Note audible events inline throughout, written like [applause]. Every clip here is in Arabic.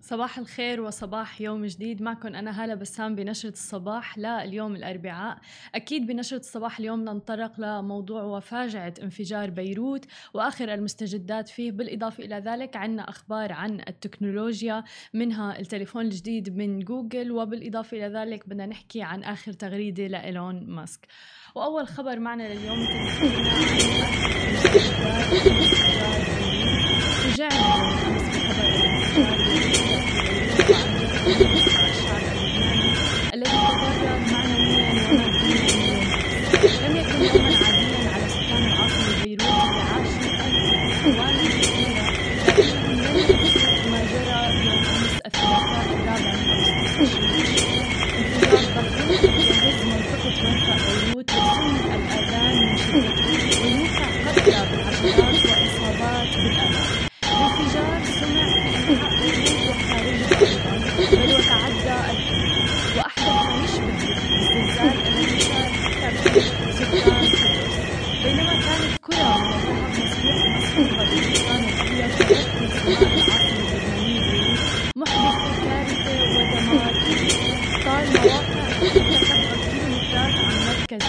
صباح الخير وصباح يوم جديد. معكم أنا هالة بسام بنشرة الصباح لليوم الأربعاء. أكيد بنشرة الصباح اليوم ننطلق لموضوع وفاجعة انفجار بيروت وآخر المستجدات فيه بالإضافة إلى ذلك عنا أخبار عن التكنولوجيا منها التليفون الجديد من جوجل وبالإضافة إلى ذلك بدنا نحكي عن آخر تغريدة لإيلون ماسك. وأول خبر معنا لليوم مثل Thank [laughs] you. محدثة كارثة ودمار كبير طال مواقع حتى تبعد كيلومترات عن مركز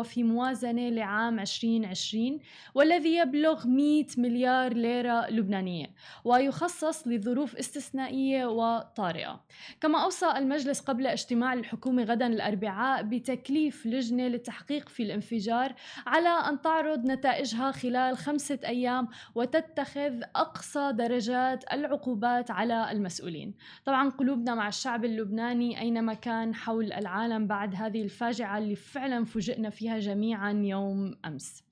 وفي موازنة لعام 2020 والذي يبلغ 100 مليار ليرة لبنانية ويخصص لظروف استثنائية وطارئة. كما أوصى المجلس قبل اجتماع الحكومة غدا الأربعاء بتكليف لجنة للتحقيق في الانفجار على أن تعرض نتائجها خلال خمسة أيام وتتخذ أقصى درجات العقوبات على المسؤولين. طبعا قلوبنا مع الشعب اللبناني أينما كان حول العالم بعد هذه الفاجعة اللي فعلا فوجئنا فيها جميعا يوم أمس.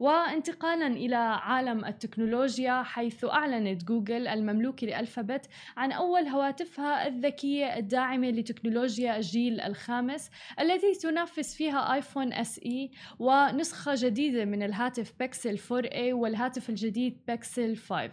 وانتقالا إلى عالم التكنولوجيا حيث أعلنت جوجل المملوكه لالفابت عن أول هواتفها الذكيه الداعمه لتكنولوجيا الجيل الخامس التي تنافس فيها آيفون إس إي ونسخة جديدة من الهاتف بيكسل 4a والهاتف الجديد بيكسل 5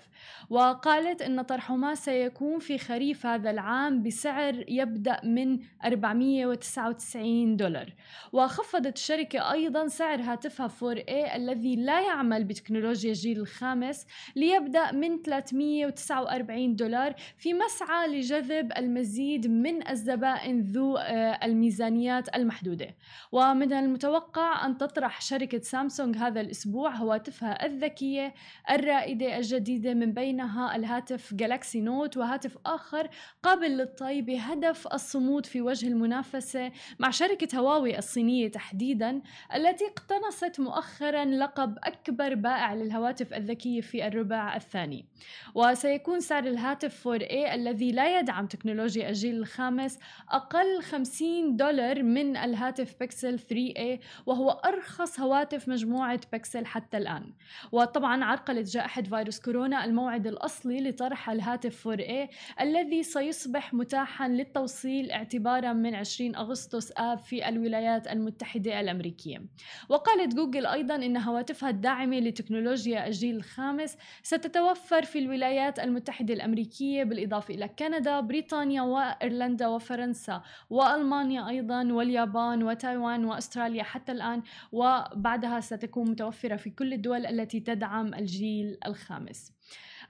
وقالت إن طرحهما سيكون في خريف هذا العام بسعر يبدأ من 499 دولار. وخفضت الشركة أيضا سعر هاتفها 4a الذي لا يعمل بتكنولوجيا الجيل الخامس ليبدأ من 349 دولار في مسعى لجذب المزيد من الزبائن ذو الميزانيات المحدودة. ومن المتوقع أن تطرح شركة سامسونج هذا الأسبوع هواتفها الذكية الرائدة الجديدة من بينها الهاتف جالاكسي نوت وهاتف آخر قابل للطي بهدف الصمود في وجه المنافسة مع شركة هواوي الصينية تحديدا التي اقتنصت مؤخرا لقب لقب أكبر بائع للهواتف الذكية في الربع الثاني. وسيكون سعر الهاتف 4A الذي لا يدعم تكنولوجيا الجيل الخامس أقل 50 دولار من الهاتف بيكسل 3A وهو أرخص هواتف مجموعة بيكسل حتى الآن. وطبعا عرقلت جائحة فيروس كورونا الموعد الأصلي لطرح الهاتف 4A الذي سيصبح متاحا للتوصيل اعتبارا من 20 أغسطس آب في الولايات المتحدة الأمريكية. وقالت جوجل أيضا إن هواتفها الداعمة لتكنولوجيا الجيل الخامس ستتوفر في الولايات المتحدة الأمريكية بالإضافة إلى كندا بريطانيا وإيرلندا وفرنسا وألمانيا أيضا واليابان وتايوان وأستراليا حتى الآن وبعدها ستكون متوفرة في كل الدول التي تدعم الجيل الخامس.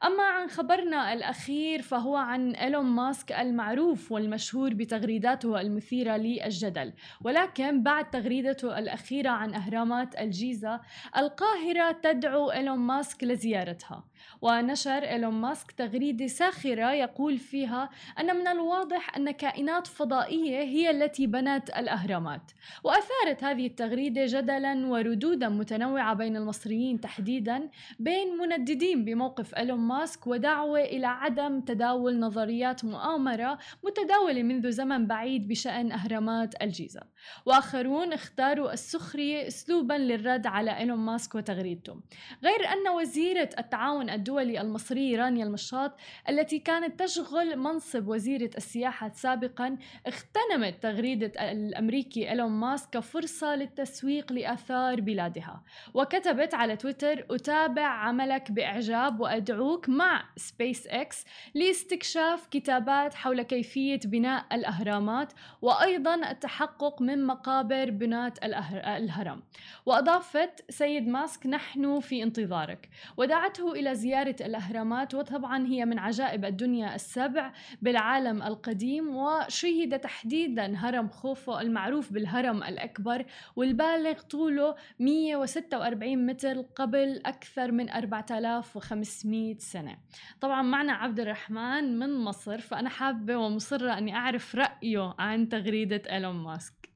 أما عن خبرنا الأخير فهو عن إيلون ماسك المعروف والمشهور بتغريداته المثيرة للجدل ولكن بعد تغريدته الأخيرة عن أهرامات الجيزة القاهرة تدعو إيلون ماسك لزيارتها. ونشر إيلون ماسك تغريدة ساخرة يقول فيها أن من الواضح أن كائنات فضائية هي التي بنت الأهرامات. وأثارت هذه التغريدة جدلا وردودا متنوعة بين المصريين تحديدا بين منددين بموقف إيلون ماسك ودعوة إلى عدم تداول نظريات مؤامرة متداولة منذ زمن بعيد بشأن أهرامات الجيزة. وآخرون اختاروا السخرية أسلوبا للرد على إيلون ماسك وتغريدته. غير أن وزيرة التعاون الدولي المصري رانيا المشاط التي كانت تشغل منصب وزيرة السياحة سابقا اغتنمت تغريدة الأمريكي إيلون ماسك كفرصة للتسويق لآثار بلادها. وكتبت على تويتر أتابع عملك بإعجاب وأدعوك مع سبيس إكس لاستكشاف كتابات حول كيفية بناء الأهرامات وأيضا التحقق من مقابر بناة الهرم. وأضافت سيد ماسك نحن في انتظارك. ودعته إلى زيارة الأهرامات وطبعا هي من عجائب الدنيا السبع بالعالم القديم وشيد تحديدا هرم خوفو المعروف بالهرم الأكبر والبالغ طوله 146 متر قبل أكثر من 4500 سنة. طبعا معنا عبد الرحمن من مصر فأنا حابة ومصرة أني أعرف رأيه عن تغريدة إيلون ماسك.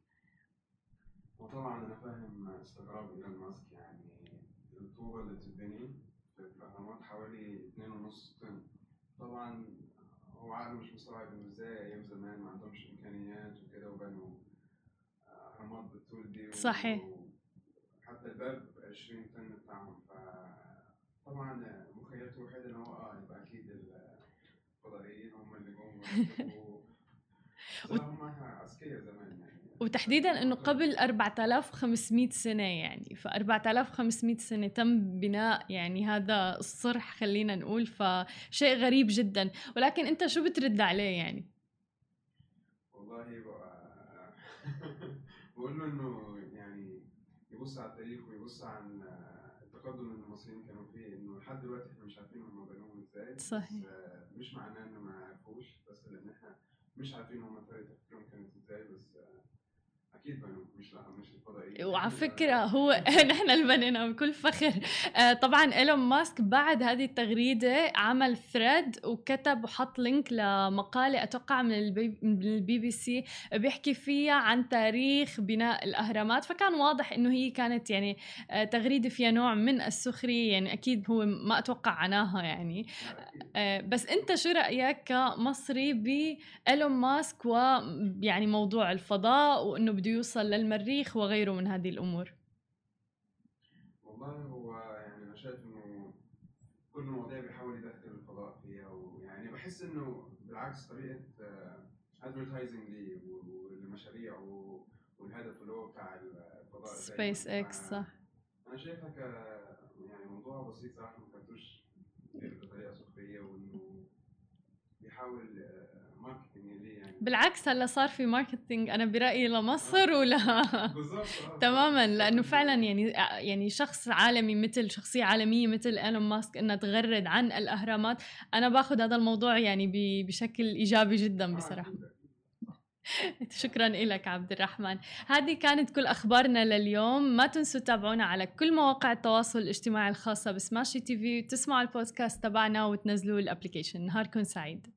وطبعا أنا فاهم استغراب إيلون ماسك يعني الطوبة اللي تتبني في الأهرامات حوالي اتنين ونص طن. طبعا هو عقله مش مستوعب إنه إزاي أيام زمان ما عندهمش إمكانيات وكده وبنوا أهرامات بالطول دي صحيح. حتى الباب 20 طن بتاعهم ف طبعا مخيلته الوحيدة إن هو آه يبقى أكيد الفضائيين هم اللي جم [laughs] هم زمان يعني. وتحديدا إنه قبل 4500 سنة يعني. ف 4500 سنة تم بناء يعني هذا الصرح خلينا نقول. فشيء غريب جدا. ولكن أنت شو بترد عليه يعني؟ والله [laughs] بقول له إنه يعني يبص على التاريخ ويبص عن التقدم اللي المصريين كانوا فيه إنه لحد دلوقتي إحنا مش عارفين هم بنوهم إزاي صحيح. بس مش معناه إنه ما يعرفوش بس لأن إحنا مش عارفين هم طريقة تفكيرهم كانت إزاي بس أكيد بنوا مش مش الفضائيين وعلى فكرة هو [laughs] نحن اللي بنينا بكل فخر. آه طبعا إيلون ماسك بعد هذه التغريدة عمل thread وكتب وحط link لمقالة أتوقع من البي, من البي بي سي بيحكي فيها عن تاريخ بناء الأهرامات. فكان واضح إنه هي كانت يعني آه تغريدة فيها نوع من السخرية يعني أكيد هو ما أتوقع عناها يعني. آه بس أنت شو رأيك كمصري بإيلون ماسك ويعني موضوع الفضاء وإنه بده يوصل للمريخ وغيره من هذه الأمور. والله هو يعني أنا شايف إنه كل مواضيع بيحاول يدخل الفضاء فيها ويعني بحس إنه بالعكس طريقة advertising ليه والمشاريع والهدف اللي هو بتاع الفضاء سبيس إكس صح. أنا شايفها ك يعني موضوع بسيط صراحة ما خدتوش بطريقة سخرية وإنه marketing ليه يعني. بالعكس هلا صار في marketing أنا برأيي لمصر ولا [laughs] بالظبط تماما. لأنه فعلا يعني يعني شخص عالمي مثل شخصية عالمية مثل إيلون ماسك إنها تغرد عن الأهرامات. أنا باخذ هذا الموضوع يعني بشكل إيجابي جدا بصراحة. [laughs] شكرا لك عبد الرحمن. هذه كانت كل أخبارنا لليوم. ما تنسوا تتابعونا على كل مواقع التواصل الاجتماعي الخاصة بسماشي تي في وتسمعوا البودكاست تبعنا وتنزلوا ال application. نهاركم سعيد.